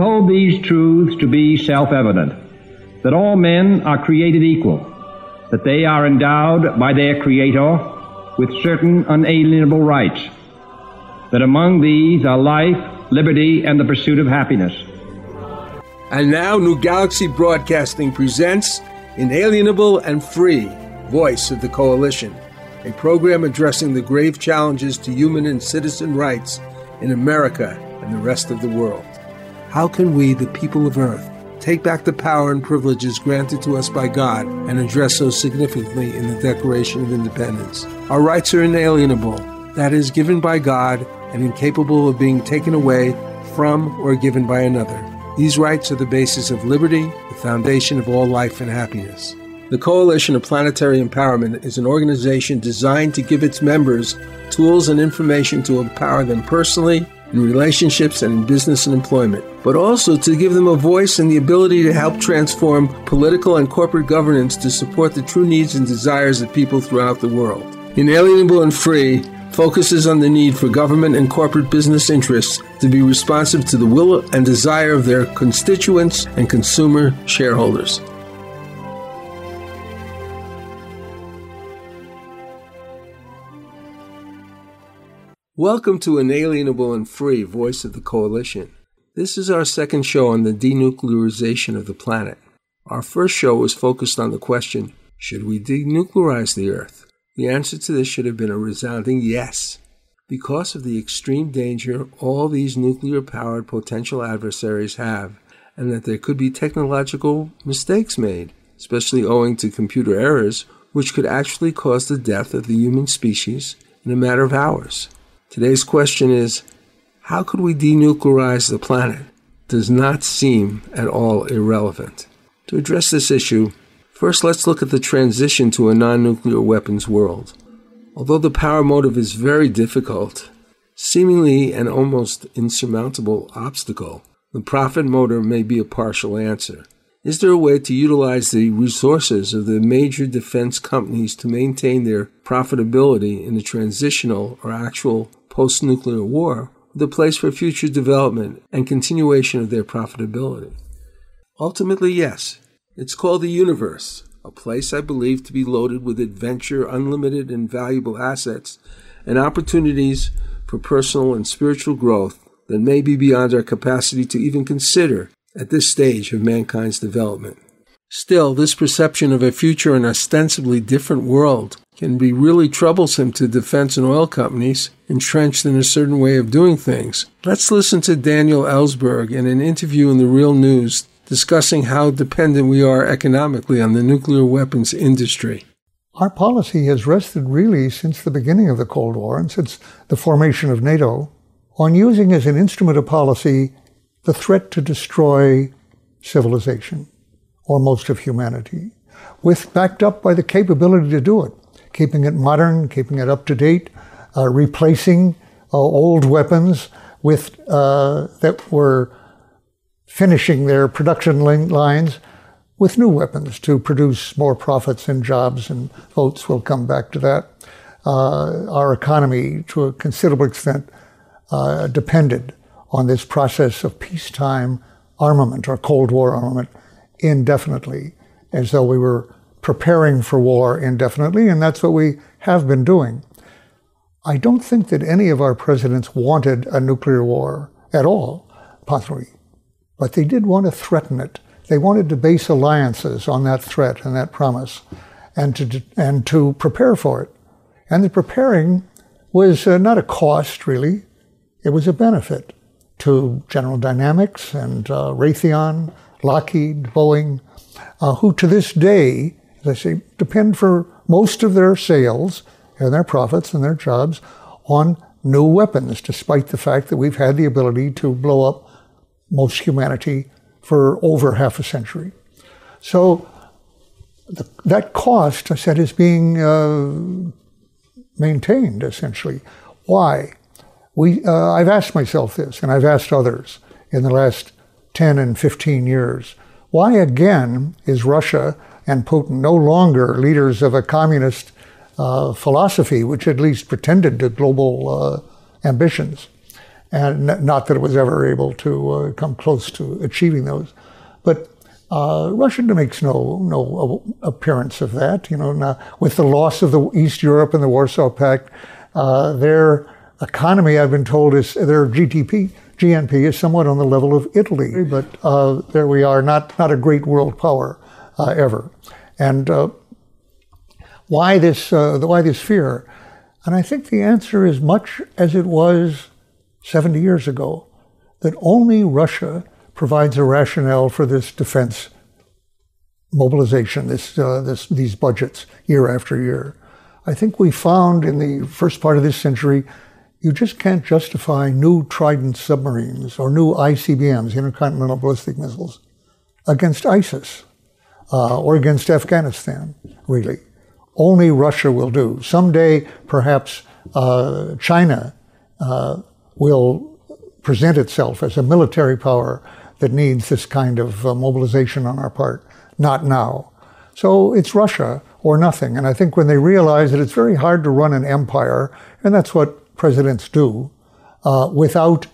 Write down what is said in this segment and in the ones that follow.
Hold these truths to be self-evident, that all men are created equal, that they are endowed by their Creator with certain unalienable rights, that among these are life, liberty, and the pursuit of happiness. And now, New Galaxy Broadcasting presents Inalienable and Free Voice of the Coalition, a program addressing the grave challenges to human and citizen rights in America and the rest of the world. How can we, the people of Earth, take back the power and privileges granted to us by God and addressed so significantly in the Declaration of Independence? Our rights are inalienable, that is, given by God and incapable of being taken away from or given by another. These rights are the basis of liberty, the foundation of all life and happiness. The Coalition of Planetary Empowerment is an organization designed to give its members tools and information to empower them personally in relationships and in business and employment, but also to give them a voice and the ability to help transform political and corporate governance to support the true needs and desires of people throughout the world. Inalienable and Free focuses on the need for government and corporate business interests to be responsive to the will and desire of their constituents and consumer shareholders. Welcome to Inalienable and Free, Voice of the Coalition. This is our second show on the denuclearization of the planet. Our first show was focused on the question should we denuclearize the Earth? The answer to this should have been a resounding yes. Because of the extreme danger all these nuclear powered potential adversaries have, and that there could be technological mistakes made, especially owing to computer errors, which could actually cause the death of the human species in a matter of hours. Today's question is how could we denuclearize the planet? Does not seem at all irrelevant. To address this issue, first let's look at the transition to a non nuclear weapons world. Although the power motive is very difficult, seemingly an almost insurmountable obstacle, the profit motive may be a partial answer. Is there a way to utilize the resources of the major defense companies to maintain their profitability in the transitional or actual post nuclear war with a place for future development and continuation of their profitability? Ultimately, yes. It's called the universe, a place I believe to be loaded with adventure, unlimited and valuable assets, and opportunities for personal and spiritual growth that may be beyond our capacity to even consider at this stage of mankind's development. Still, this perception of a future and ostensibly different world can be really troublesome to defense and oil companies entrenched in a certain way of doing things. Let's listen to Daniel Ellsberg in an interview in the Real News discussing how dependent we are economically on the nuclear weapons industry. Our policy has rested really since the beginning of the Cold War and since the formation of NATO on using as an instrument of policy the threat to destroy civilization or most of humanity, with backed up by the capability to do it, keeping it modern, keeping it up to date, uh, replacing uh, old weapons with uh, that were finishing their production lines with new weapons to produce more profits and jobs and votes. We'll come back to that. Uh, our economy, to a considerable extent, uh, depended on this process of peacetime armament or Cold War armament indefinitely, as though we were preparing for war indefinitely, and that's what we have been doing. I don't think that any of our presidents wanted a nuclear war at all, possibly, but they did want to threaten it. They wanted to base alliances on that threat and that promise, and to and to prepare for it. And the preparing was uh, not a cost, really; it was a benefit to General Dynamics and uh, Raytheon, Lockheed, Boeing, uh, who to this day, I say, depend for most of their sales and their profits and their jobs on new weapons, despite the fact that we've had the ability to blow up most humanity for over half a century. So the, that cost, I said, is being uh, maintained essentially. Why? We, uh, I've asked myself this, and I've asked others in the last 10 and 15 years. Why again is Russia and Putin no longer leaders of a communist uh, philosophy, which at least pretended to global uh, ambitions? and not that it was ever able to uh, come close to achieving those. But uh, Russia makes no no appearance of that. You know, now, with the loss of the East Europe and the Warsaw Pact, uh, their economy, I've been told, is their GDP GNP is somewhat on the level of Italy. But uh, there we are, not not a great world power ever. And uh, why this why this fear? And I think the answer is much as it was 70 years ago, that only Russia provides a rationale for this defense mobilization, this, uh, this, these budgets year after year. I think we found in the first part of this century, you just can't justify new Trident submarines or new ICBMs, intercontinental ballistic missiles, against ISIS uh, or against Afghanistan, really. Only Russia will do. Someday, perhaps uh, China uh, will present itself as a military power that needs this kind of uh, mobilization on our part. Not now. So it's Russia or nothing. And I think when they realize that it's very hard to run an empire, and that's what presidents do, uh, without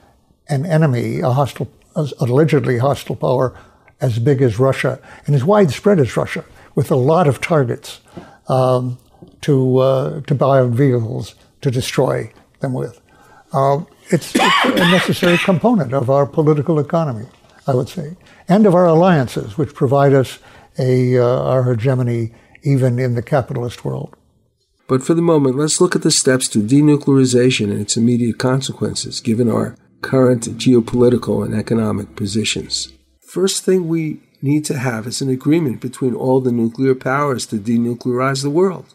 an enemy, a hostile, allegedly hostile power as big as Russia and as widespread as Russia, with a lot of targets um, to uh, to buy vehicles to destroy them with. Uh, it's, it's a necessary component of our political economy, I would say, and of our alliances, which provide us a, uh, our hegemony even in the capitalist world. But for the moment, let's look at the steps to denuclearization and its immediate consequences, given our current geopolitical and economic positions. First thing we need to have is an agreement between all the nuclear powers to denuclearize the world.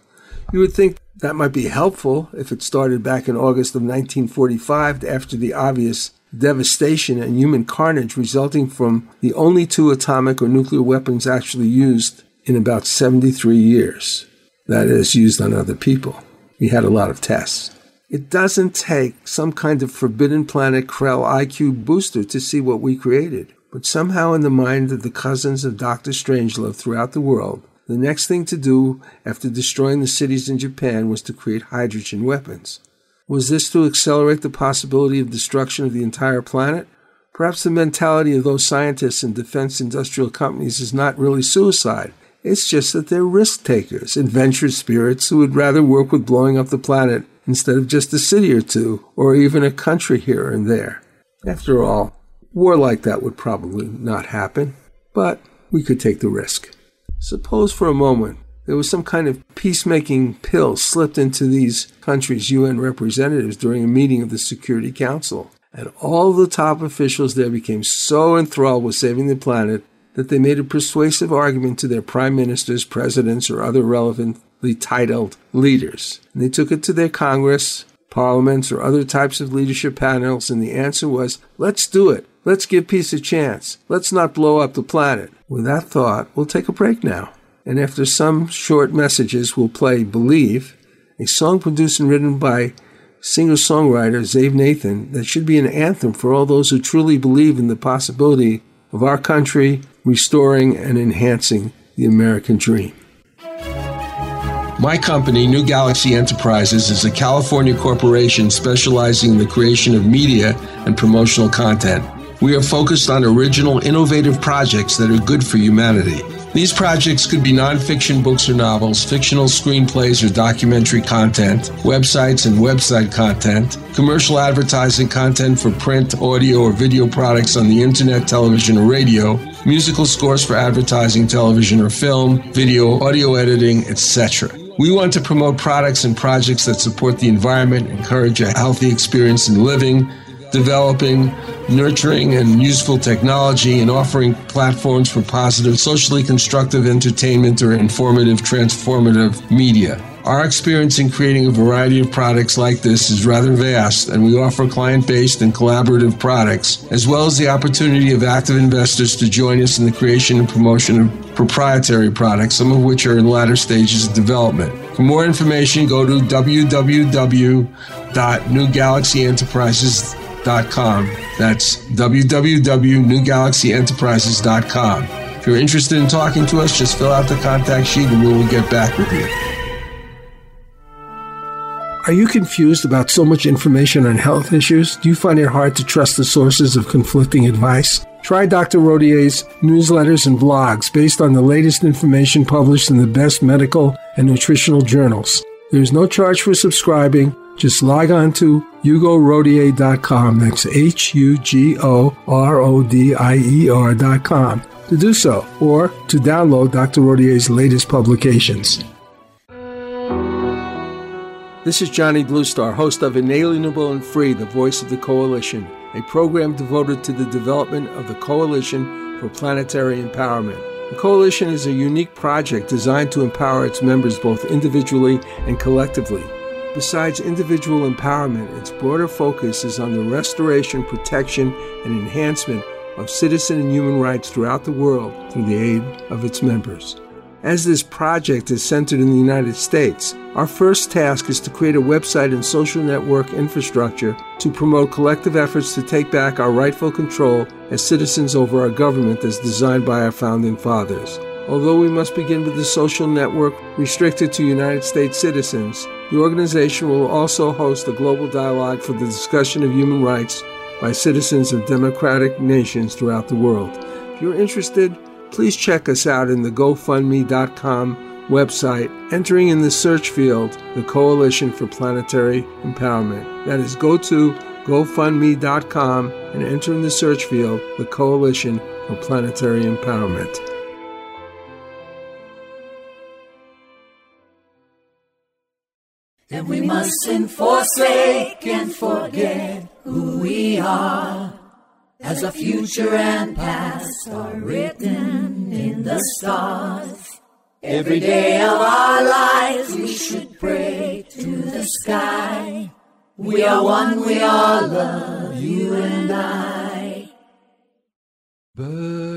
You would think that might be helpful if it started back in August of 1945 after the obvious devastation and human carnage resulting from the only two atomic or nuclear weapons actually used in about 73 years. That is, used on other people. We had a lot of tests. It doesn't take some kind of forbidden planet Krell IQ booster to see what we created. But somehow, in the mind of the cousins of Dr. Strangelove throughout the world, the next thing to do after destroying the cities in Japan was to create hydrogen weapons. Was this to accelerate the possibility of destruction of the entire planet? Perhaps the mentality of those scientists and defense industrial companies is not really suicide. It's just that they're risk takers, adventurous spirits who would rather work with blowing up the planet instead of just a city or two, or even a country here and there. After all, war like that would probably not happen, but we could take the risk. Suppose for a moment there was some kind of peacemaking pill slipped into these countries' UN representatives during a meeting of the Security Council, and all the top officials there became so enthralled with saving the planet that they made a persuasive argument to their prime ministers, presidents, or other relevantly titled leaders. And they took it to their Congress, parliaments, or other types of leadership panels, and the answer was, let's do it. Let's give peace a chance. Let's not blow up the planet. With that thought, we'll take a break now. And after some short messages, we'll play Believe, a song produced and written by singer songwriter Zave Nathan that should be an anthem for all those who truly believe in the possibility of our country restoring and enhancing the American dream. My company, New Galaxy Enterprises, is a California corporation specializing in the creation of media and promotional content. We are focused on original, innovative projects that are good for humanity. These projects could be nonfiction books or novels, fictional screenplays or documentary content, websites and website content, commercial advertising content for print, audio, or video products on the internet, television, or radio, musical scores for advertising, television, or film, video, audio editing, etc. We want to promote products and projects that support the environment, encourage a healthy experience in living, developing, nurturing, and useful technology, and offering platforms for positive, socially constructive entertainment or informative, transformative media. Our experience in creating a variety of products like this is rather vast, and we offer client based and collaborative products, as well as the opportunity of active investors to join us in the creation and promotion of proprietary products, some of which are in latter stages of development. For more information, go to www.newgalaxyenterprises.com newgalaxyenterprises.com. That's www.newgalaxyenterprises.com. If you're interested in talking to us, just fill out the contact sheet and we will get back with you. Are you confused about so much information on health issues? Do you find it hard to trust the sources of conflicting advice? Try Dr. Rodier's newsletters and blogs based on the latest information published in the best medical and nutritional journals. There is no charge for subscribing. Just log on to hugorodier.com. That's H U G O R O D I E R.com to do so or to download Dr. Rodier's latest publications. This is Johnny Bluestar, host of Inalienable and Free, the voice of the Coalition, a program devoted to the development of the Coalition for Planetary Empowerment. The Coalition is a unique project designed to empower its members both individually and collectively. Besides individual empowerment, its broader focus is on the restoration, protection, and enhancement of citizen and human rights throughout the world through the aid of its members. As this project is centered in the United States, our first task is to create a website and social network infrastructure to promote collective efforts to take back our rightful control as citizens over our government as designed by our founding fathers. Although we must begin with the social network restricted to United States citizens, the organization will also host a global dialogue for the discussion of human rights by citizens of democratic nations throughout the world. If you're interested, please check us out in the GoFundMe.com website, entering in the search field the Coalition for Planetary Empowerment. That is, go to GoFundMe.com and enter in the search field the Coalition for Planetary Empowerment. And we mustn't forsake and forget who we are as a future and past are written in the stars. Every day of our lives we should pray to the sky. We are one, we are love, you and I. Believe.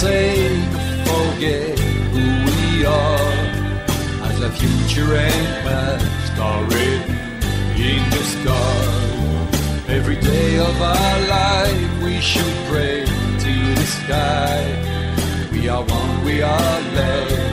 Mustn't forget who we are. As our future and past are written in the stars. Every day of our life we should pray to the sky. We are one, we are love,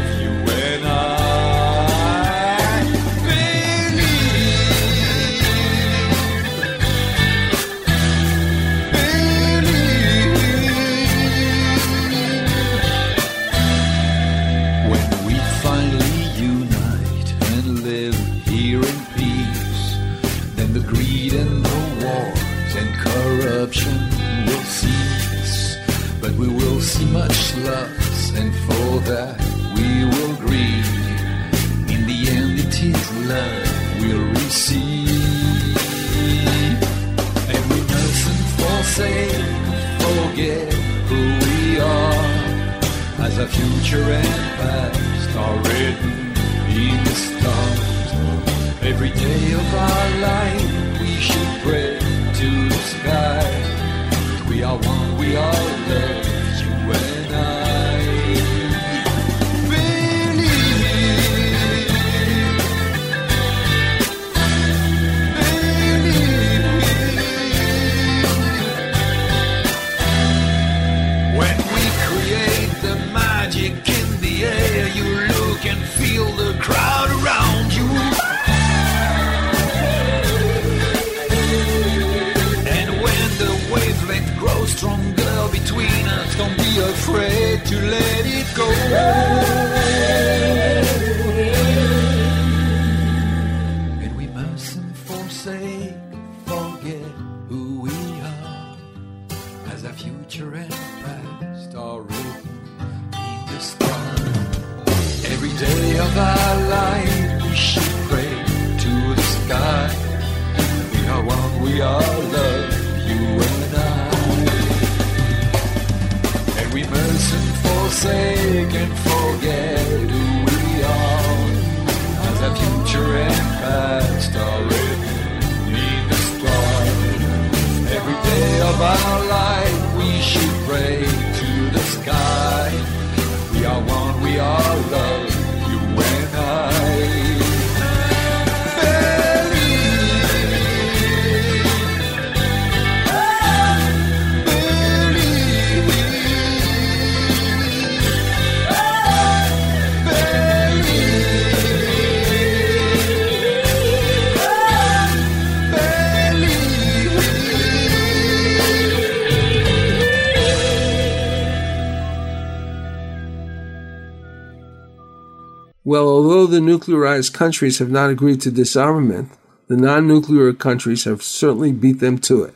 Well, although the nuclearized countries have not agreed to disarmament, the non nuclear countries have certainly beat them to it.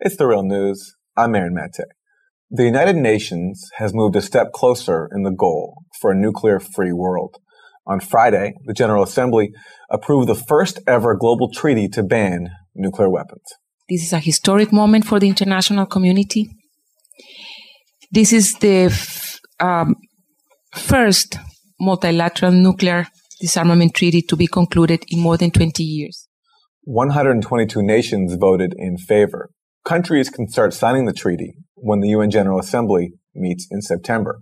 It's the real news. I'm Aaron Mate. The United Nations has moved a step closer in the goal for a nuclear free world. On Friday, the General Assembly approved the first ever global treaty to ban nuclear weapons. This is a historic moment for the international community. This is the f- um, first multilateral nuclear disarmament treaty to be concluded in more than 20 years. 122 nations voted in favor. Countries can start signing the treaty when the UN General Assembly meets in September.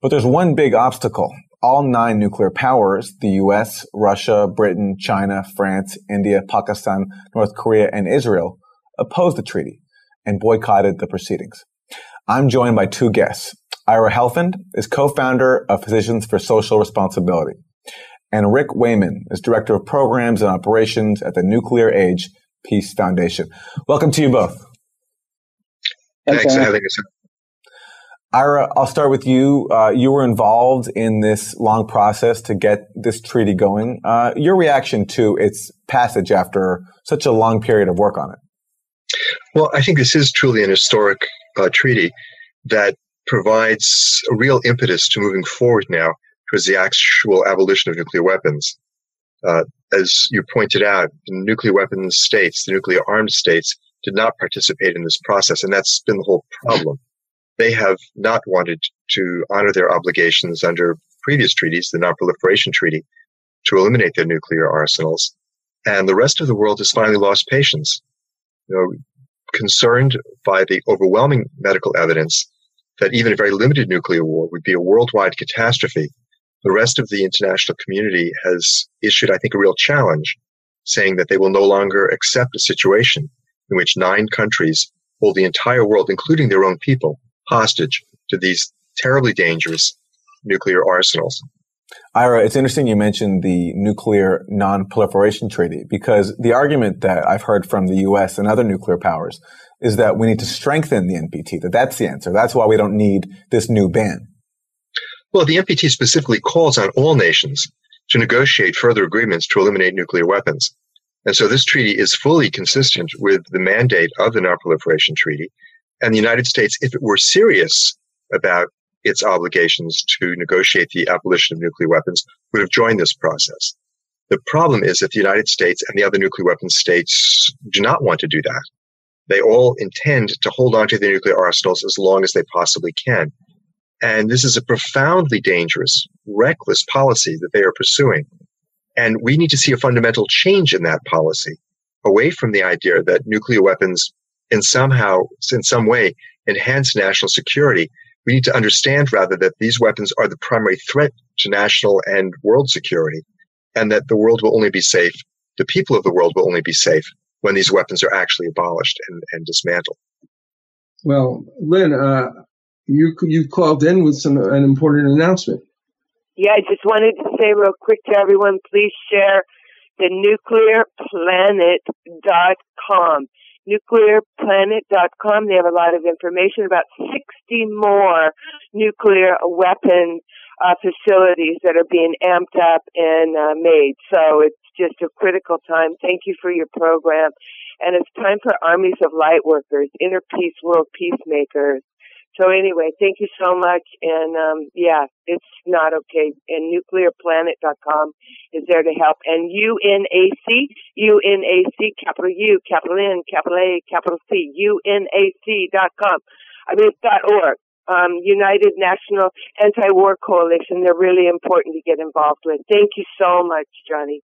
But there's one big obstacle. All nine nuclear powers, the US, Russia, Britain, China, France, India, Pakistan, North Korea, and Israel, opposed the treaty and boycotted the proceedings. I'm joined by two guests. Ira Helfand is co-founder of Physicians for Social Responsibility. And Rick Wayman is Director of Programs and Operations at the Nuclear Age Peace Foundation. Welcome to you both. Thanks for having us. Ira, I'll start with you. Uh, you were involved in this long process to get this treaty going. Uh, your reaction to its passage after such a long period of work on it? Well, I think this is truly an historic uh, treaty that provides a real impetus to moving forward now towards the actual abolition of nuclear weapons. Uh, as you pointed out, the nuclear weapons states, the nuclear armed states, did not participate in this process, and that's been the whole problem. They have not wanted to honor their obligations under previous treaties, the Non-Proliferation Treaty, to eliminate their nuclear arsenals, and the rest of the world has finally lost patience. You know, concerned by the overwhelming medical evidence that even a very limited nuclear war would be a worldwide catastrophe, the rest of the international community has issued, I think, a real challenge, saying that they will no longer accept a situation in which nine countries hold the entire world, including their own people, hostage to these terribly dangerous nuclear arsenals. Ira, it's interesting you mentioned the nuclear non-proliferation treaty because the argument that I've heard from the U.S. and other nuclear powers is that we need to strengthen the NPT, that that's the answer. That's why we don't need this new ban. Well, the NPT specifically calls on all nations to negotiate further agreements to eliminate nuclear weapons. And so this treaty is fully consistent with the mandate of the Non-Proliferation Treaty. And the United States, if it were serious about its obligations to negotiate the abolition of nuclear weapons, would have joined this process. The problem is that the United States and the other nuclear weapons states do not want to do that. They all intend to hold on to their nuclear arsenals as long as they possibly can. And this is a profoundly dangerous, reckless policy that they are pursuing. And we need to see a fundamental change in that policy away from the idea that nuclear weapons in somehow, in some way, enhance national security. We need to understand rather that these weapons are the primary threat to national and world security and that the world will only be safe. The people of the world will only be safe when these weapons are actually abolished and, and dismantled. Well, Lynn, uh, you you called in with some an important announcement. Yeah, I just wanted to say real quick to everyone, please share the nuclearplanet.com. Nuclearplanet.com. They have a lot of information about 60 more nuclear weapon uh, facilities that are being amped up and uh, made. So it's just a critical time. Thank you for your program. And it's time for armies of light workers, inner peace world peacemakers. So anyway, thank you so much. And um, yeah, it's not okay. And nuclearplanet.com is there to help. And UNAC, UNAC, capital U, capital N, capital A, capital C, UNAC.com. I mean, dot org. Um, United National Anti-War Coalition. They're really important to get involved with. Thank you so much, Johnny.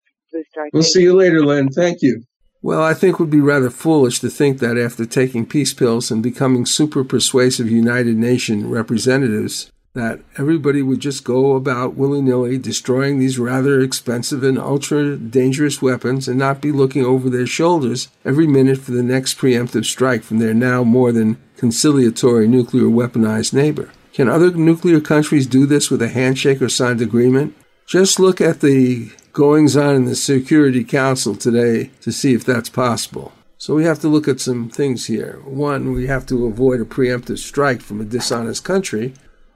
We'll see you later, Len. Thank you. Well, I think it would be rather foolish to think that after taking peace pills and becoming super persuasive United Nations representatives, that everybody would just go about willy nilly destroying these rather expensive and ultra dangerous weapons and not be looking over their shoulders every minute for the next preemptive strike from their now more than conciliatory nuclear weaponized neighbor. Can other nuclear countries do this with a handshake or signed agreement? Just look at the goings on in the Security Council today to see if that's possible. So we have to look at some things here. One, we have to avoid a preemptive strike from a dishonest country.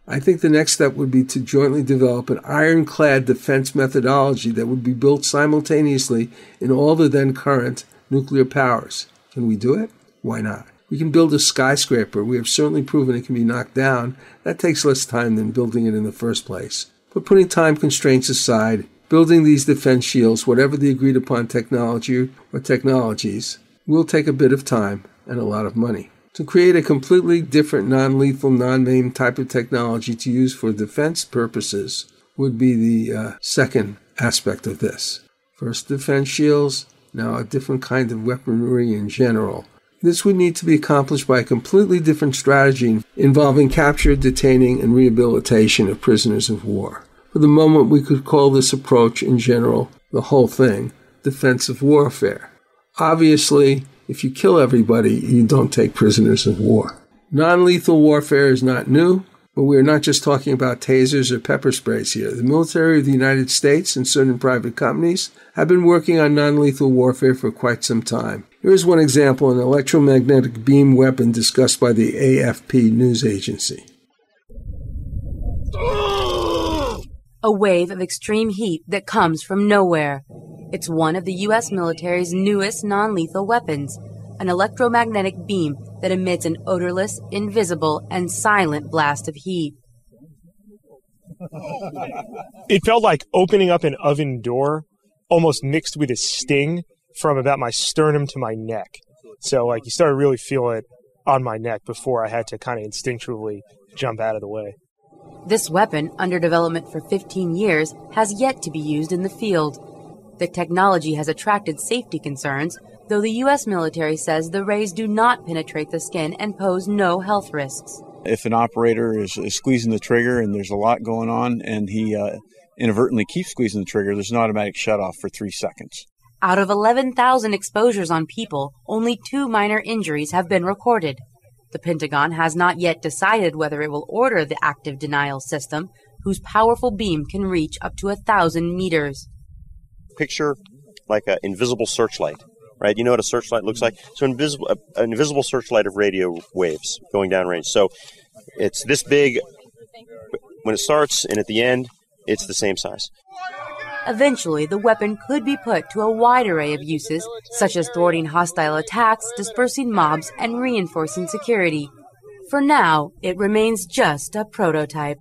I think the next step would be to jointly develop an ironclad defense methodology that would be built simultaneously in all the then current nuclear powers. Can we do it? Why not? We can build a skyscraper. We have certainly proven it can be knocked down. That takes less time than building it in the first place. But putting time constraints aside, Building these defense shields, whatever the agreed upon technology or technologies, will take a bit of time and a lot of money. To create a completely different non lethal, non maim type of technology to use for defense purposes would be the uh, second aspect of this. First, defense shields, now a different kind of weaponry in general. This would need to be accomplished by a completely different strategy involving capture, detaining, and rehabilitation of prisoners of war. For the moment, we could call this approach in general, the whole thing, defensive warfare. Obviously, if you kill everybody, you don't take prisoners of war. Non lethal warfare is not new, but we are not just talking about tasers or pepper sprays here. The military of the United States and certain private companies have been working on non lethal warfare for quite some time. Here is one example an electromagnetic beam weapon discussed by the AFP news agency a wave of extreme heat that comes from nowhere. It's one of the U.S. military's newest non lethal weapons, an electromagnetic beam that emits an odorless, invisible, and silent blast of heat. It felt like opening up an oven door, almost mixed with a sting from about my sternum to my neck. So, like, you started really feel it on my neck before I had to kind of instinctually jump out of the way. This weapon, under development for 15 years, has yet to be used in the field. The technology has attracted safety concerns, though the U.S. military says the rays do not penetrate the skin and pose no health risks. If an operator is, is squeezing the trigger and there's a lot going on and he uh, inadvertently keeps squeezing the trigger, there's an automatic shutoff for three seconds. Out of 11,000 exposures on people, only two minor injuries have been recorded. The Pentagon has not yet decided whether it will order the active denial system, whose powerful beam can reach up to a thousand meters. Picture like an invisible searchlight, right? You know what a searchlight looks like? So invisible, an invisible searchlight of radio waves going downrange. So it's this big when it starts, and at the end, it's the same size. Eventually, the weapon could be put to a wide array of uses, such as thwarting hostile attacks, dispersing mobs, and reinforcing security. For now, it remains just a prototype.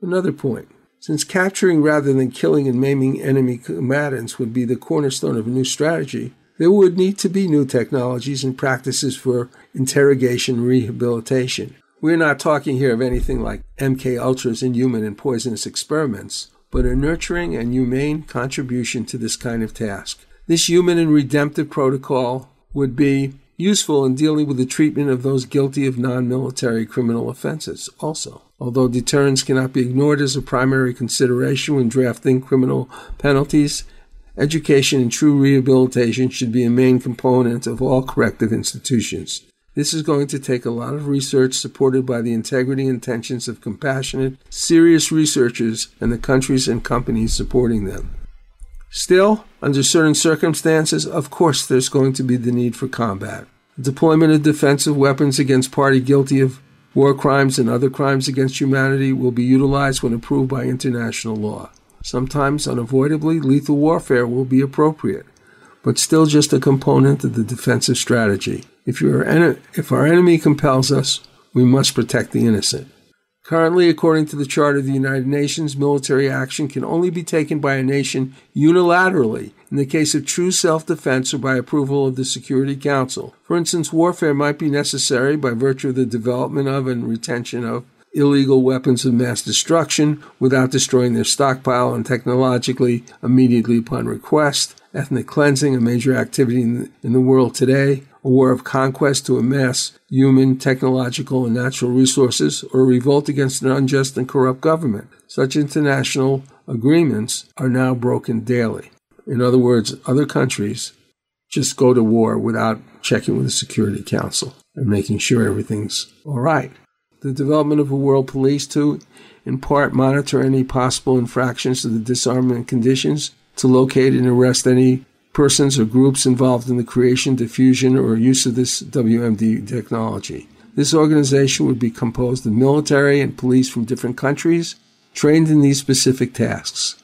Another point. Since capturing rather than killing and maiming enemy combatants would be the cornerstone of a new strategy, there would need to be new technologies and practices for interrogation rehabilitation. We're not talking here of anything like MK Ultra's inhuman and poisonous experiments, but a nurturing and humane contribution to this kind of task. This human and redemptive protocol would be useful in dealing with the treatment of those guilty of non military criminal offenses, also. Although deterrence cannot be ignored as a primary consideration when drafting criminal penalties, education and true rehabilitation should be a main component of all corrective institutions. This is going to take a lot of research supported by the integrity intentions of compassionate, serious researchers and the countries and companies supporting them. Still, under certain circumstances, of course, there's going to be the need for combat. The deployment of defensive weapons against party guilty of War crimes and other crimes against humanity will be utilized when approved by international law. Sometimes, unavoidably, lethal warfare will be appropriate, but still just a component of the defensive strategy. If, en- if our enemy compels us, we must protect the innocent. Currently, according to the Charter of the United Nations, military action can only be taken by a nation unilaterally in the case of true self defense or by approval of the Security Council. For instance, warfare might be necessary by virtue of the development of and retention of illegal weapons of mass destruction without destroying their stockpile and technologically immediately upon request, ethnic cleansing, a major activity in the, in the world today, a war of conquest to amass human, technological, and natural resources, or a revolt against an unjust and corrupt government. Such international agreements are now broken daily. In other words, other countries just go to war without checking with the Security Council and making sure everything's all right. The development of a world police to, in part, monitor any possible infractions to the disarmament conditions, to locate and arrest any persons or groups involved in the creation, diffusion, or use of this WMD technology. This organization would be composed of military and police from different countries trained in these specific tasks,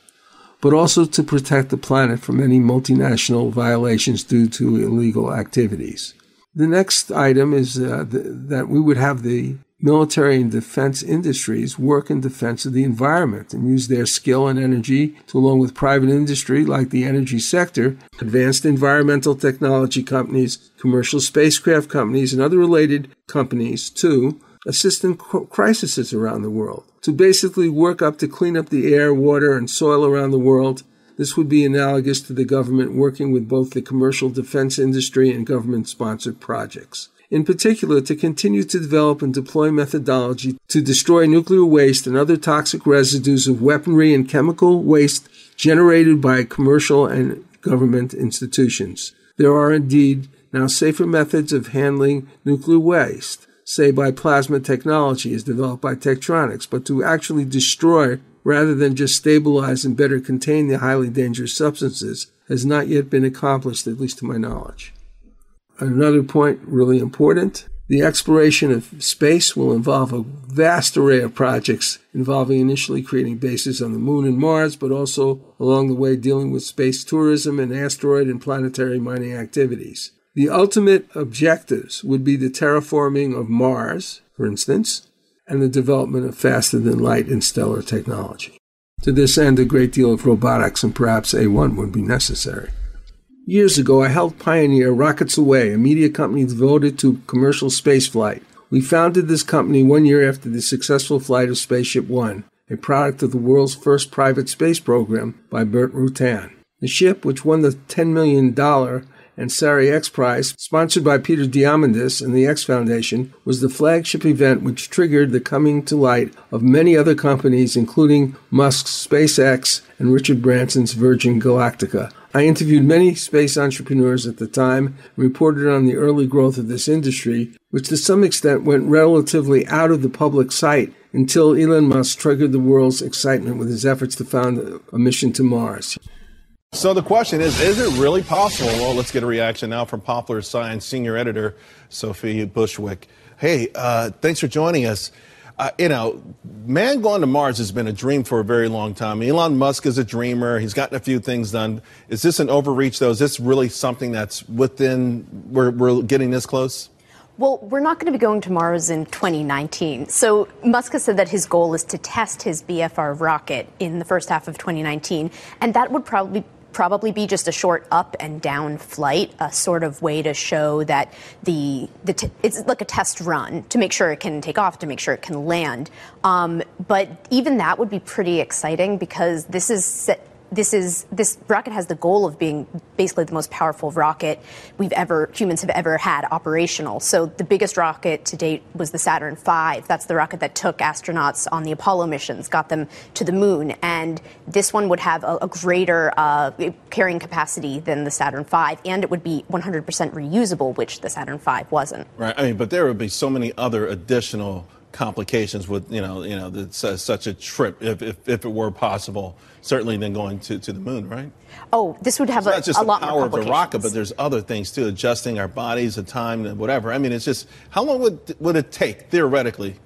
but also to protect the planet from any multinational violations due to illegal activities. The next item is uh, that we would have the military and defense industries work in defense of the environment and use their skill and energy to, along with private industry like the energy sector, advanced environmental technology companies, commercial spacecraft companies, and other related companies to assist in crises around the world, to basically work up to clean up the air, water, and soil around the world. This would be analogous to the government working with both the commercial defense industry and government sponsored projects in particular to continue to develop and deploy methodology to destroy nuclear waste and other toxic residues of weaponry and chemical waste generated by commercial and government institutions. There are indeed now safer methods of handling nuclear waste, say by plasma technology as developed by Tektronix, but to actually destroy rather than just stabilize and better contain the highly dangerous substances has not yet been accomplished, at least to my knowledge. Another point really important the exploration of space will involve a vast array of projects involving initially creating bases on the moon and Mars, but also along the way dealing with space tourism and asteroid and planetary mining activities. The ultimate objectives would be the terraforming of Mars, for instance, and the development of faster than light and stellar technology. To this end, a great deal of robotics and perhaps AI would be necessary. Years ago, I helped pioneer Rockets Away, a media company devoted to commercial spaceflight. We founded this company one year after the successful flight of Spaceship One, a product of the world's first private space program by Burt Rutan. The ship, which won the $10 million Ansari X Prize, sponsored by Peter Diamandis and the X Foundation, was the flagship event which triggered the coming to light of many other companies, including Musk's SpaceX and Richard Branson's Virgin Galactica, I interviewed many space entrepreneurs at the time and reported on the early growth of this industry, which to some extent went relatively out of the public sight until Elon Musk triggered the world's excitement with his efforts to found a mission to Mars. So the question is, is it really possible? Well, let's get a reaction now from Popular Science senior editor Sophie Bushwick. Hey, uh, thanks for joining us uh, you know, man going to Mars has been a dream for a very long time. Elon Musk is a dreamer. He's gotten a few things done. Is this an overreach, though? Is this really something that's within, we're, we're getting this close? Well, we're not going to be going to Mars in 2019. So Musk has said that his goal is to test his BFR rocket in the first half of 2019, and that would probably probably be just a short up and down flight, a sort of way to show that the, the t- it's like a test run to make sure it can take off, to make sure it can land. Um, but even that would be pretty exciting because this is this is this rocket has the goal of being basically the most powerful rocket we've ever humans have ever had operational. So the biggest rocket to date was the Saturn V. That's the rocket that took astronauts on the Apollo missions, got them to the moon, and this one would have a, a greater uh, carrying capacity than the Saturn V, and it would be 100% reusable, which the Saturn V wasn't. Right. I mean, but there would be so many other additional complications with you know you know the, such a trip if, if, if it were possible certainly than going to, to the moon right? Oh this would have it's a, not just a the lot power more of the rocket but there's other things too adjusting our bodies the time and whatever. I mean it's just how long would would it take theoretically?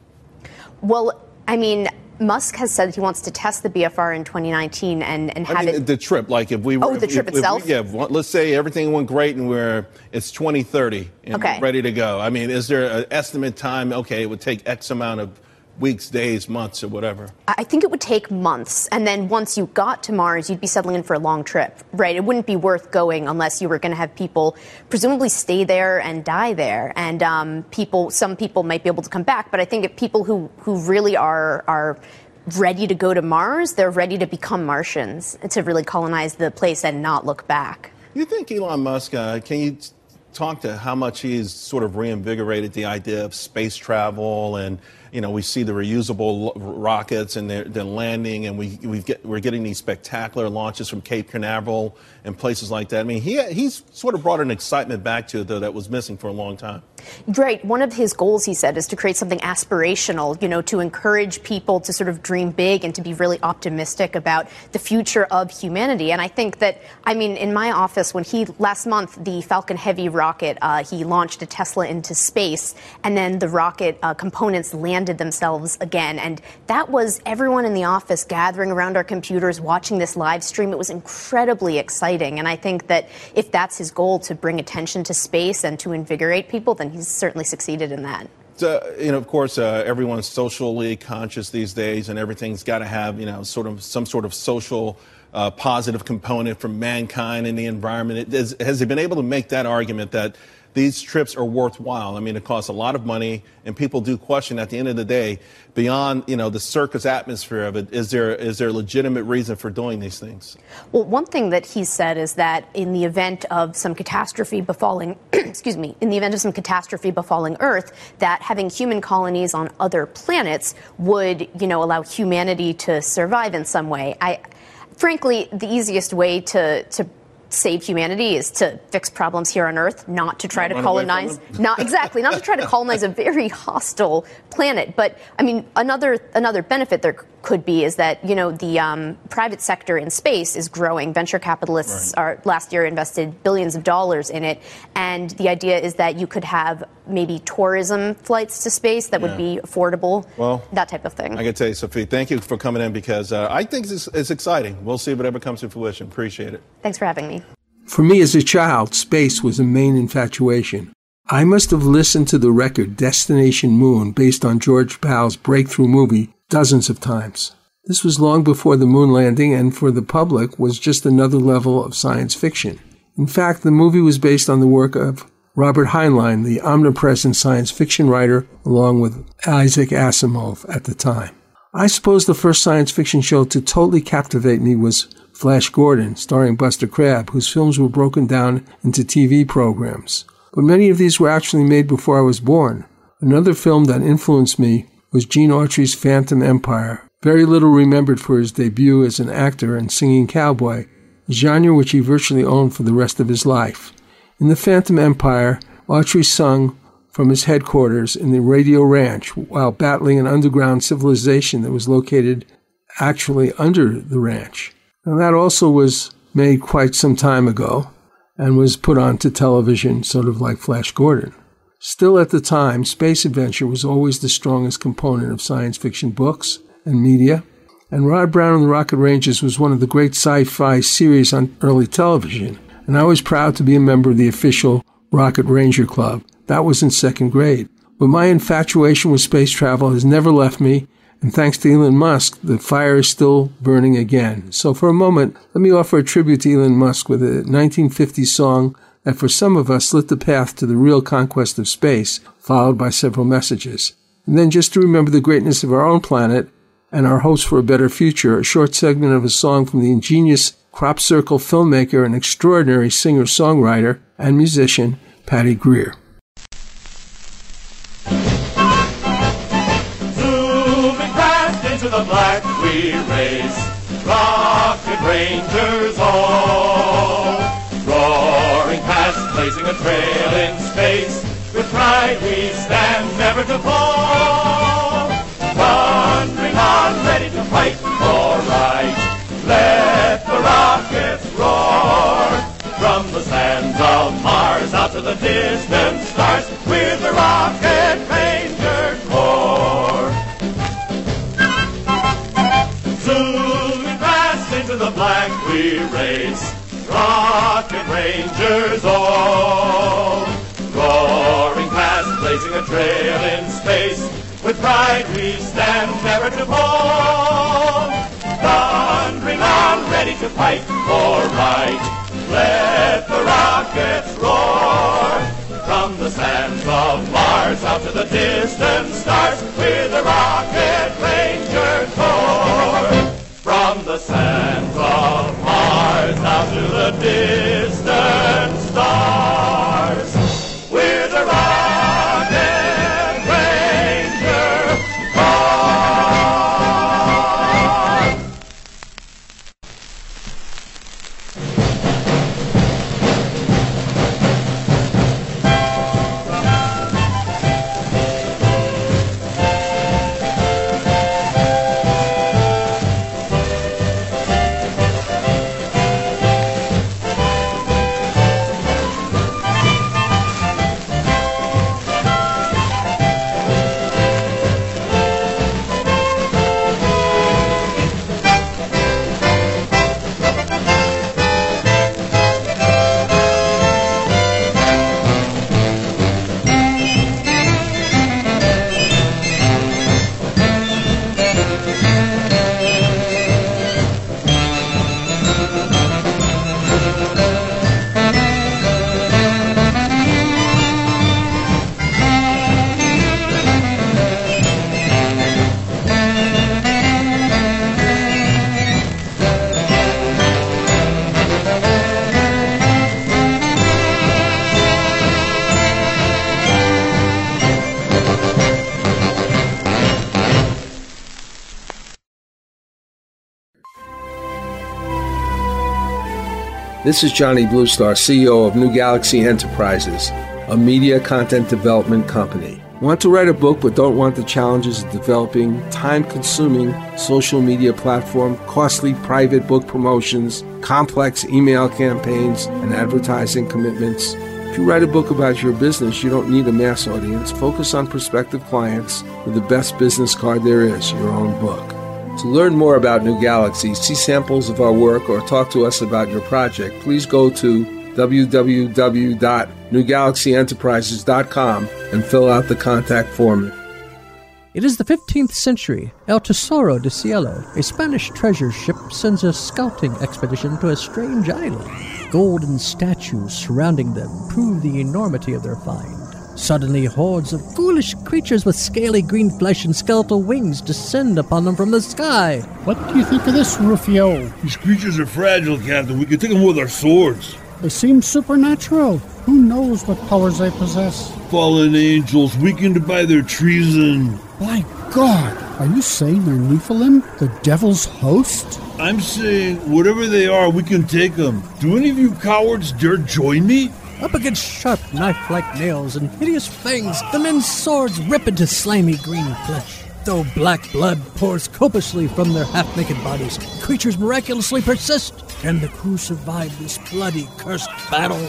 Well i mean Musk has said he wants to test the BFR in 2019 and, and have I mean, it. The trip, like if we were. Oh, the if, trip if, itself? If we, yeah, let's say everything went great and we're it's 2030 and Okay. ready to go. I mean, is there an estimate time? Okay, it would take X amount of weeks, days, months, or whatever. I think it would take months, and then once you got to Mars, you'd be settling in for a long trip, right? It wouldn't be worth going unless you were going to have people presumably stay there and die there, and um, people. Some people might be able to come back, but I think if people who who really are are ready to go to Mars, they're ready to become Martians to really colonize the place and not look back. You think Elon Musk? Uh, can you talk to how much he's sort of reinvigorated the idea of space travel and you know we see the reusable rockets and they're, they're landing and we we get we're getting these spectacular launches from Cape Canaveral and places like that. I mean he he's sort of brought an excitement back to it though that was missing for a long time. Right. One of his goals, he said, is to create something aspirational, you know, to encourage people to sort of dream big and to be really optimistic about the future of humanity. And I think that, I mean, in my office, when he, last month, the Falcon Heavy rocket, uh, he launched a Tesla into space, and then the rocket uh, components landed themselves again. And that was everyone in the office gathering around our computers, watching this live stream. It was incredibly exciting. And I think that if that's his goal, to bring attention to space and to invigorate people, then he's certainly succeeded in that. So, you know, of course, uh, everyone's socially conscious these days, and everything's got to have, you know, sort of some sort of social uh, positive component from mankind and the environment. It, has, has he been able to make that argument that these trips are worthwhile? I mean, it costs a lot of money, and people do question at the end of the day, beyond, you know, the circus atmosphere of it, is there is there a legitimate reason for doing these things? Well, one thing that he said is that in the event of some catastrophe befalling, excuse me, in the event of some catastrophe befalling Earth, that having human colonies on other planets would, you know, allow humanity to survive in some way. I, frankly, the easiest way to to save humanity is to fix problems here on Earth, not to try Not to run away from colonize. Not exactly, not to try to colonize a very hostile planet. But I mean, another another benefit there could be is that you know the um, private sector in space is growing. Venture capitalists are last year invested billions of dollars in it, and the idea is that you could have maybe tourism flights to space that Yeah. would be affordable. Well, that type of thing. I can tell you, Sophie, thank you for coming in because uh, I think it's, it's exciting. We'll see if it ever comes to fruition. Appreciate it. Thanks for having me. For me as a child, space was a main infatuation. I must have listened to the record Destination Moon based on George Pal's breakthrough movie dozens of times. This was long before the moon landing and for the public was just another level of science fiction. In fact, the movie was based on the work of Robert Heinlein, the omnipresent science fiction writer, along with Isaac Asimov at the time. I suppose the first science fiction show to totally captivate me was Flash Gordon, starring Buster Crabbe, whose films were broken down into TV programs. But many of these were actually made before I was born. Another film that influenced me was Gene Autry's Phantom Empire, very little remembered for his debut as an actor and singing cowboy, a genre which he virtually owned for the rest of his life. In The Phantom Empire, Autry sung from his headquarters in the Radio Ranch while battling an underground civilization that was located actually under the ranch. Now, that also was made quite some time ago and was put onto television, sort of like Flash Gordon. Still, at the time, space adventure was always the strongest component of science fiction books and media, and Rod Brown and the Rocket Rangers was one of the great sci fi series on early television, and I was proud to be a member of the official Rocket Ranger Club. That was in second grade. But my infatuation with space travel has never left me, and thanks to Elon Musk, the fire is still burning again. So for a moment, let me offer a tribute to Elon Musk with a 1950s song that for some of us lit the path to the real conquest of space, followed by several messages. And then just to remember the greatness of our own planet and our hopes for a better future, a short segment of a song from the ingenious crop circle filmmaker and extraordinary singer-songwriter and musician, Patty Greer. We race. Rocket Rangers all. Roaring past, blazing a trail in space. With pride we stand never to fall. thundering on, ready to fight for right. Let the rockets roar from the sands of Mars out to the distant stars with the Rocket Ranger Corps. Black we race, Rocket Rangers all. Roaring past, blazing a trail in space, with pride we stand never to fall. Thundering on, ready to fight for right. Let the rockets roar from the sands of Mars out to the distant stars with the Rocket Ranger Corps. From the sands of Mars out to the distant stars. With the This is Johnny Bluestar, CEO of New Galaxy Enterprises, a media content development company. Want to write a book but don't want the challenges of developing time consuming social media platform, costly private book promotions, complex email campaigns, and advertising commitments? If you write a book about your business, you don't need a mass audience. Focus on prospective clients with the best business card there is your own book. To learn more about New Galaxy, see samples of our work, or talk to us about your project, please go to www.newgalaxyenterprises.com and fill out the contact form. It is the 15th century. El Tesoro de Cielo, a Spanish treasure ship, sends a scouting expedition to a strange island. Golden statues surrounding them prove the enormity of their find. Suddenly, hordes of foolish creatures with scaly green flesh and skeletal wings descend upon them from the sky. What do you think of this, Rufio? These creatures are fragile, Captain. We can take them with our swords. They seem supernatural. Who knows what powers they possess? Fallen angels, weakened by their treason. My God! Are you saying they're Nephilim, the devil's host? I'm saying, whatever they are, we can take them. Do any of you cowards dare join me? Up against sharp knife like nails and hideous fangs, the men's swords rip into slimy green flesh. Though black blood pours copiously from their half naked bodies, creatures miraculously persist. Can the crew survive this bloody, cursed battle?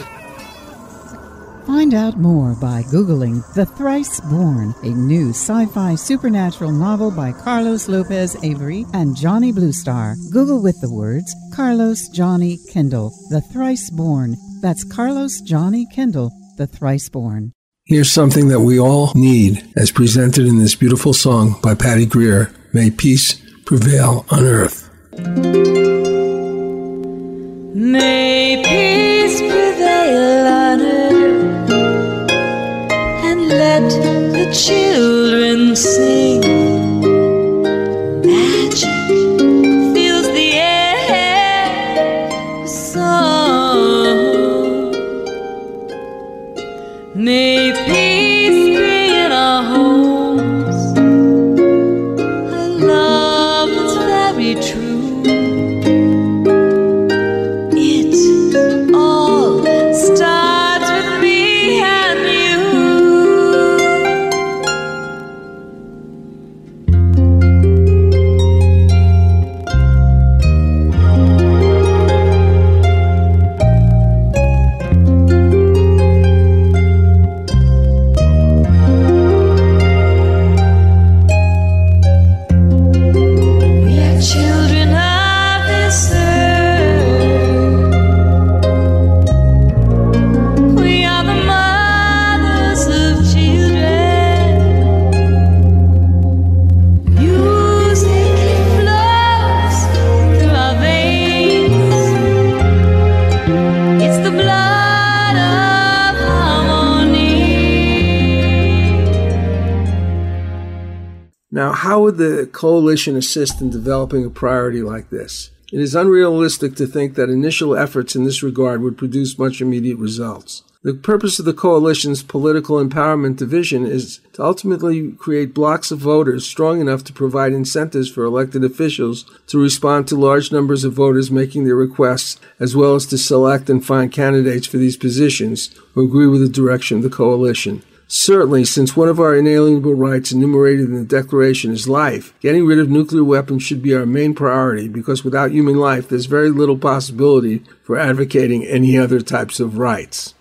Find out more by Googling The Thrice Born, a new sci fi supernatural novel by Carlos Lopez Avery and Johnny Bluestar. Google with the words Carlos Johnny Kindle, The Thrice Born. That's Carlos Johnny Kindle, The Thrice Born. Here's something that we all need, as presented in this beautiful song by Patty Greer May peace prevail on earth. May peace prevail on earth and let the children sing. May coalition assist in developing a priority like this? It is unrealistic to think that initial efforts in this regard would produce much immediate results. The purpose of the coalition's political empowerment division is to ultimately create blocks of voters strong enough to provide incentives for elected officials to respond to large numbers of voters making their requests, as well as to select and find candidates for these positions who agree with the direction of the coalition. Certainly, since one of our inalienable rights enumerated in the Declaration is life, getting rid of nuclear weapons should be our main priority because without human life, there's very little possibility for advocating any other types of rights.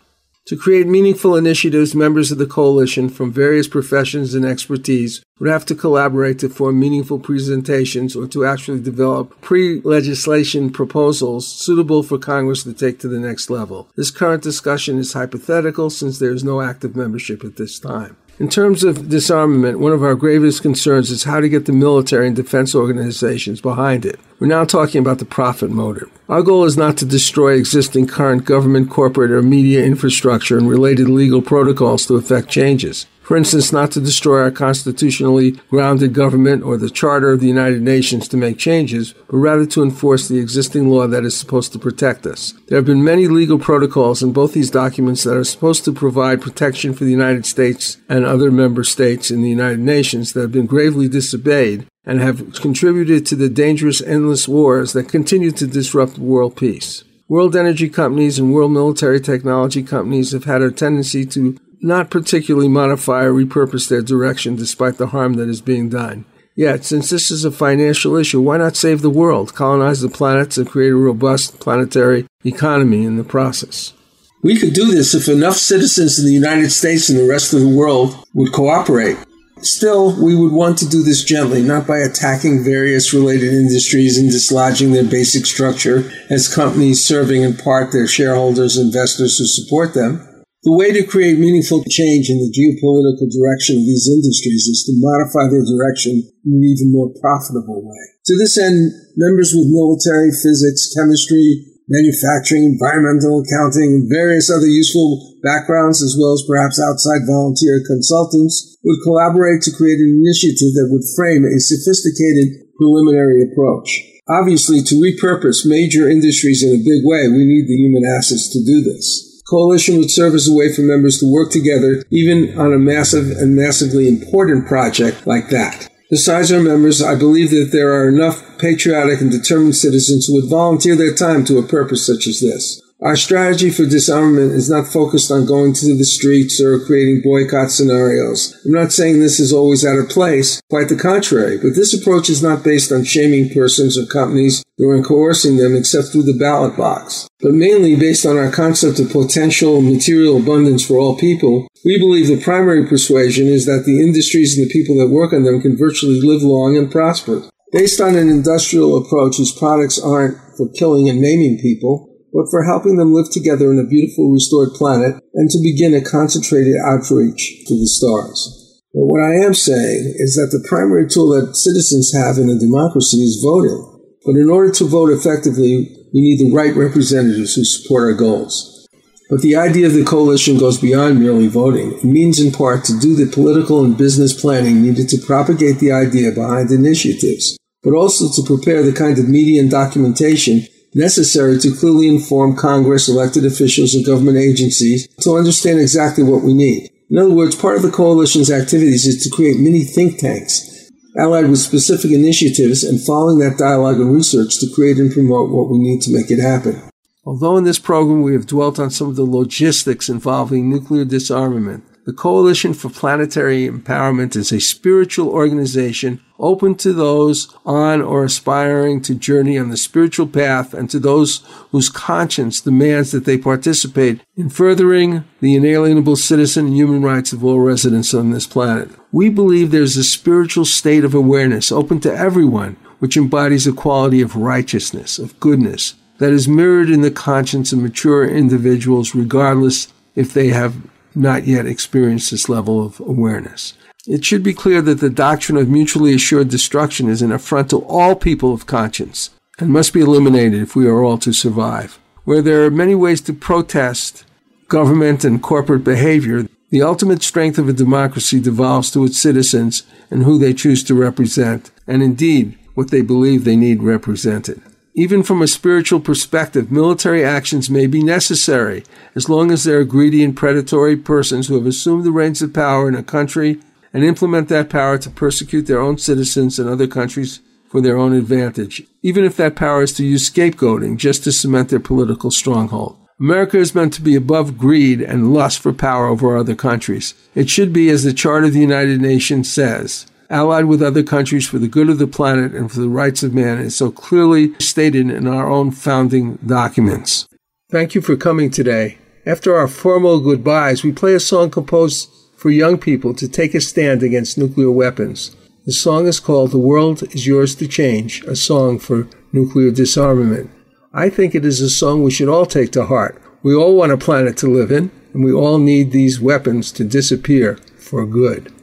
To create meaningful initiatives, members of the coalition from various professions and expertise would have to collaborate to form meaningful presentations or to actually develop pre-legislation proposals suitable for Congress to take to the next level. This current discussion is hypothetical since there is no active membership at this time. In terms of disarmament, one of our gravest concerns is how to get the military and defense organizations behind it. We're now talking about the profit motive. Our goal is not to destroy existing current government, corporate, or media infrastructure and related legal protocols to effect changes. For instance, not to destroy our constitutionally grounded government or the Charter of the United Nations to make changes, but rather to enforce the existing law that is supposed to protect us. There have been many legal protocols in both these documents that are supposed to provide protection for the United States and other member states in the United Nations that have been gravely disobeyed and have contributed to the dangerous endless wars that continue to disrupt world peace. World energy companies and world military technology companies have had a tendency to not particularly modify or repurpose their direction despite the harm that is being done. Yet, since this is a financial issue, why not save the world, colonize the planets, and create a robust planetary economy in the process? We could do this if enough citizens in the United States and the rest of the world would cooperate. Still, we would want to do this gently, not by attacking various related industries and dislodging their basic structure as companies serving in part their shareholders investors who support them. The way to create meaningful change in the geopolitical direction of these industries is to modify their direction in an even more profitable way. To this end, members with military, physics, chemistry, manufacturing, environmental accounting, and various other useful backgrounds, as well as perhaps outside volunteer consultants, would collaborate to create an initiative that would frame a sophisticated preliminary approach. Obviously, to repurpose major industries in a big way, we need the human assets to do this. Coalition would serve as a way for members to work together, even on a massive and massively important project like that. Besides our members, I believe that there are enough patriotic and determined citizens who would volunteer their time to a purpose such as this. Our strategy for disarmament is not focused on going to the streets or creating boycott scenarios. I'm not saying this is always out of place, quite the contrary, but this approach is not based on shaming persons or companies nor on coercing them except through the ballot box, but mainly based on our concept of potential material abundance for all people. We believe the primary persuasion is that the industries and the people that work on them can virtually live long and prosper. Based on an industrial approach whose products aren't for killing and maiming people, but for helping them live together in a beautiful restored planet and to begin a concentrated outreach to the stars. But what I am saying is that the primary tool that citizens have in a democracy is voting. But in order to vote effectively, we need the right representatives who support our goals. But the idea of the coalition goes beyond merely voting. It means in part to do the political and business planning needed to propagate the idea behind initiatives, but also to prepare the kind of media and documentation necessary to clearly inform Congress, elected officials, and government agencies to understand exactly what we need. In other words, part of the coalition's activities is to create mini think tanks allied with specific initiatives and following that dialogue and research to create and promote what we need to make it happen. Although in this program we have dwelt on some of the logistics involving nuclear disarmament, the Coalition for Planetary Empowerment is a spiritual organization open to those on or aspiring to journey on the spiritual path and to those whose conscience demands that they participate in furthering the inalienable citizen and human rights of all residents on this planet. We believe there's a spiritual state of awareness open to everyone which embodies a quality of righteousness, of goodness, that is mirrored in the conscience of mature individuals regardless if they have not yet experienced this level of awareness. It should be clear that the doctrine of mutually assured destruction is an affront to all people of conscience and must be eliminated if we are all to survive. Where there are many ways to protest government and corporate behavior, The ultimate strength of a democracy devolves to its citizens and who they choose to represent, and indeed, what they believe they need represented. Even from a spiritual perspective, military actions may be necessary as long as there are greedy and predatory persons who have assumed the reins of power in a country and implement that power to persecute their own citizens and other countries for their own advantage, even if that power is to use scapegoating just to cement their political stronghold. America is meant to be above greed and lust for power over other countries. It should be, as the Charter of the United Nations says, allied with other countries for the good of the planet and for the rights of man, is so clearly stated in our own founding documents. Thank you for coming today. After our formal goodbyes, we play a song composed for young people to take a stand against nuclear weapons. The song is called The World is Yours to Change, a song for nuclear disarmament. I think it is a song we should all take to heart. We all want a planet to live in, and we all need these weapons to disappear for good.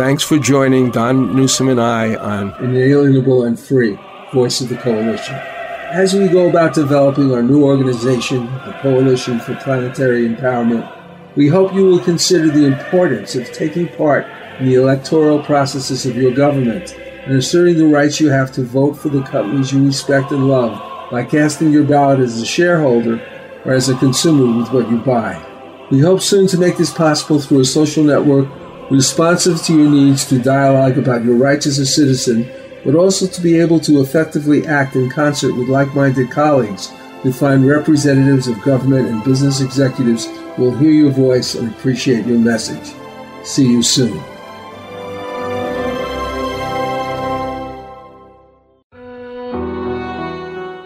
Thanks for joining Don Newsom and I on Inalienable and Free, Voice of the Coalition. As we go about developing our new organization, the Coalition for Planetary Empowerment, we hope you will consider the importance of taking part in the electoral processes of your government and asserting the rights you have to vote for the companies you respect and love by casting your ballot as a shareholder or as a consumer with what you buy. We hope soon to make this possible through a social network responsive to your needs to dialogue about your rights as a citizen, but also to be able to effectively act in concert with like minded colleagues who find representatives of government and business executives will hear your voice and appreciate your message. See you soon.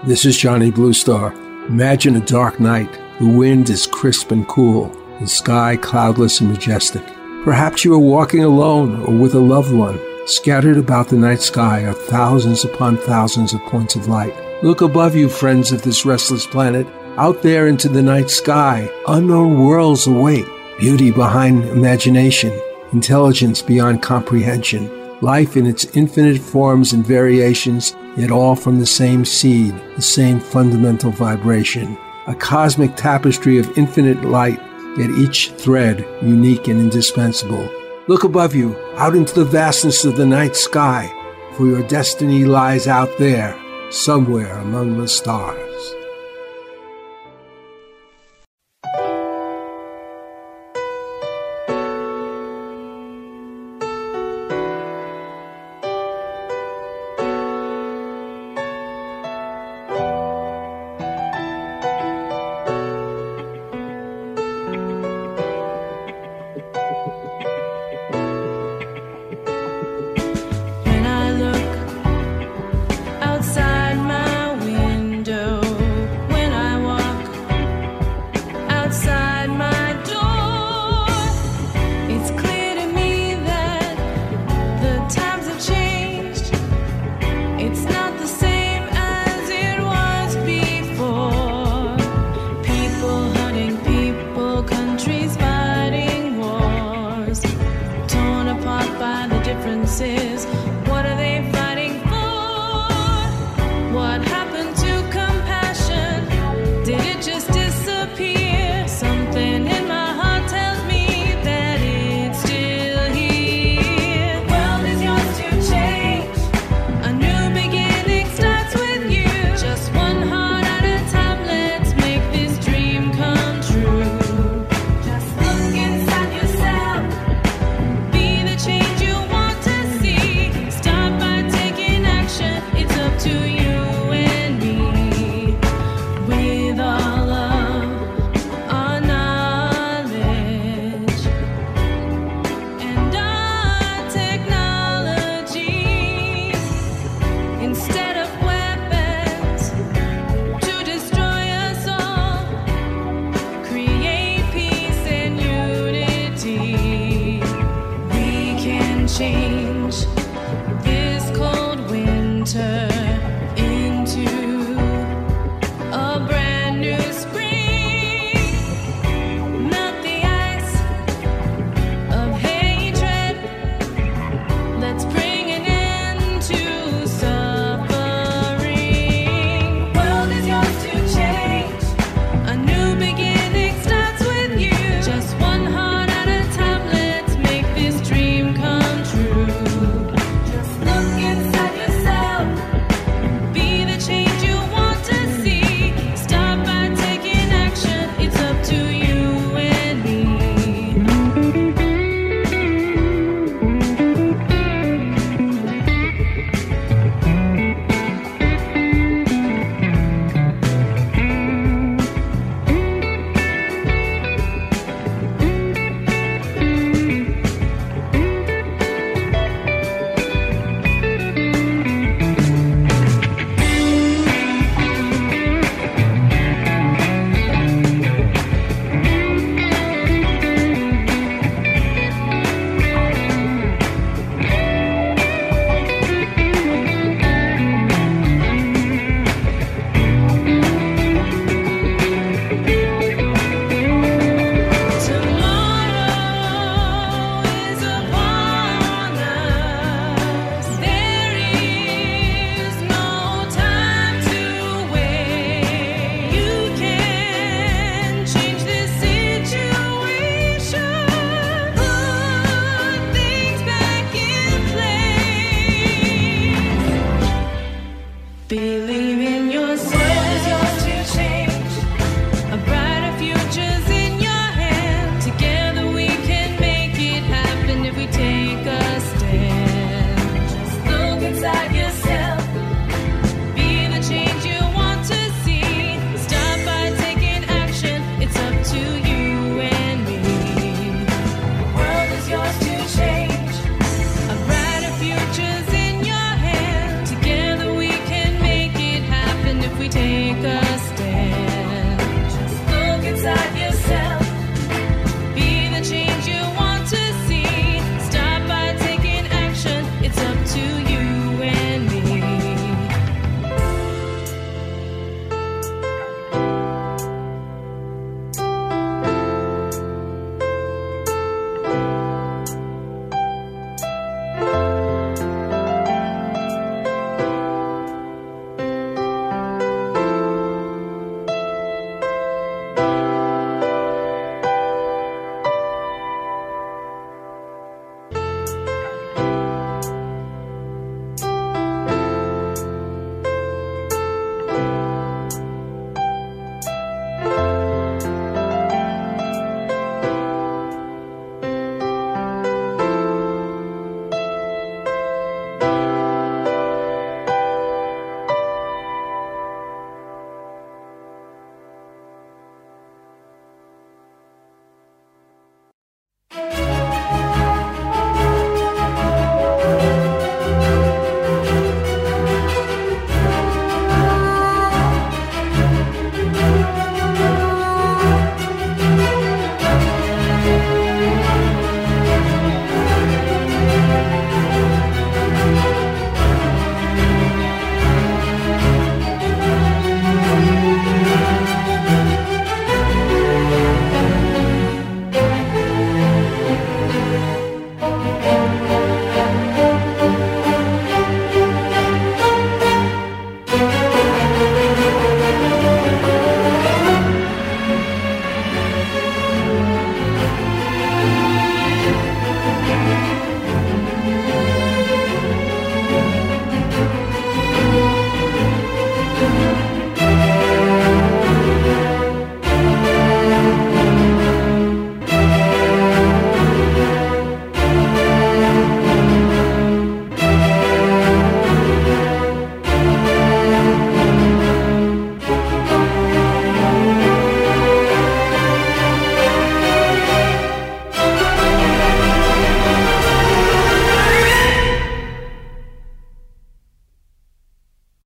This is Johnny Bluestar. Imagine a dark night. The wind is crisp and cool, the sky cloudless and majestic. Perhaps you are walking alone or with a loved one. Scattered about the night sky are thousands upon thousands of points of light. Look above you, friends of this restless planet. Out there into the night sky, unknown worlds await. Beauty behind imagination, intelligence beyond comprehension, life in its infinite forms and variations, yet all from the same seed, the same fundamental vibration. A cosmic tapestry of infinite light, yet each thread unique and indispensable. Look above you, out into the vastness of the night sky, for your destiny lies out there, somewhere among the stars.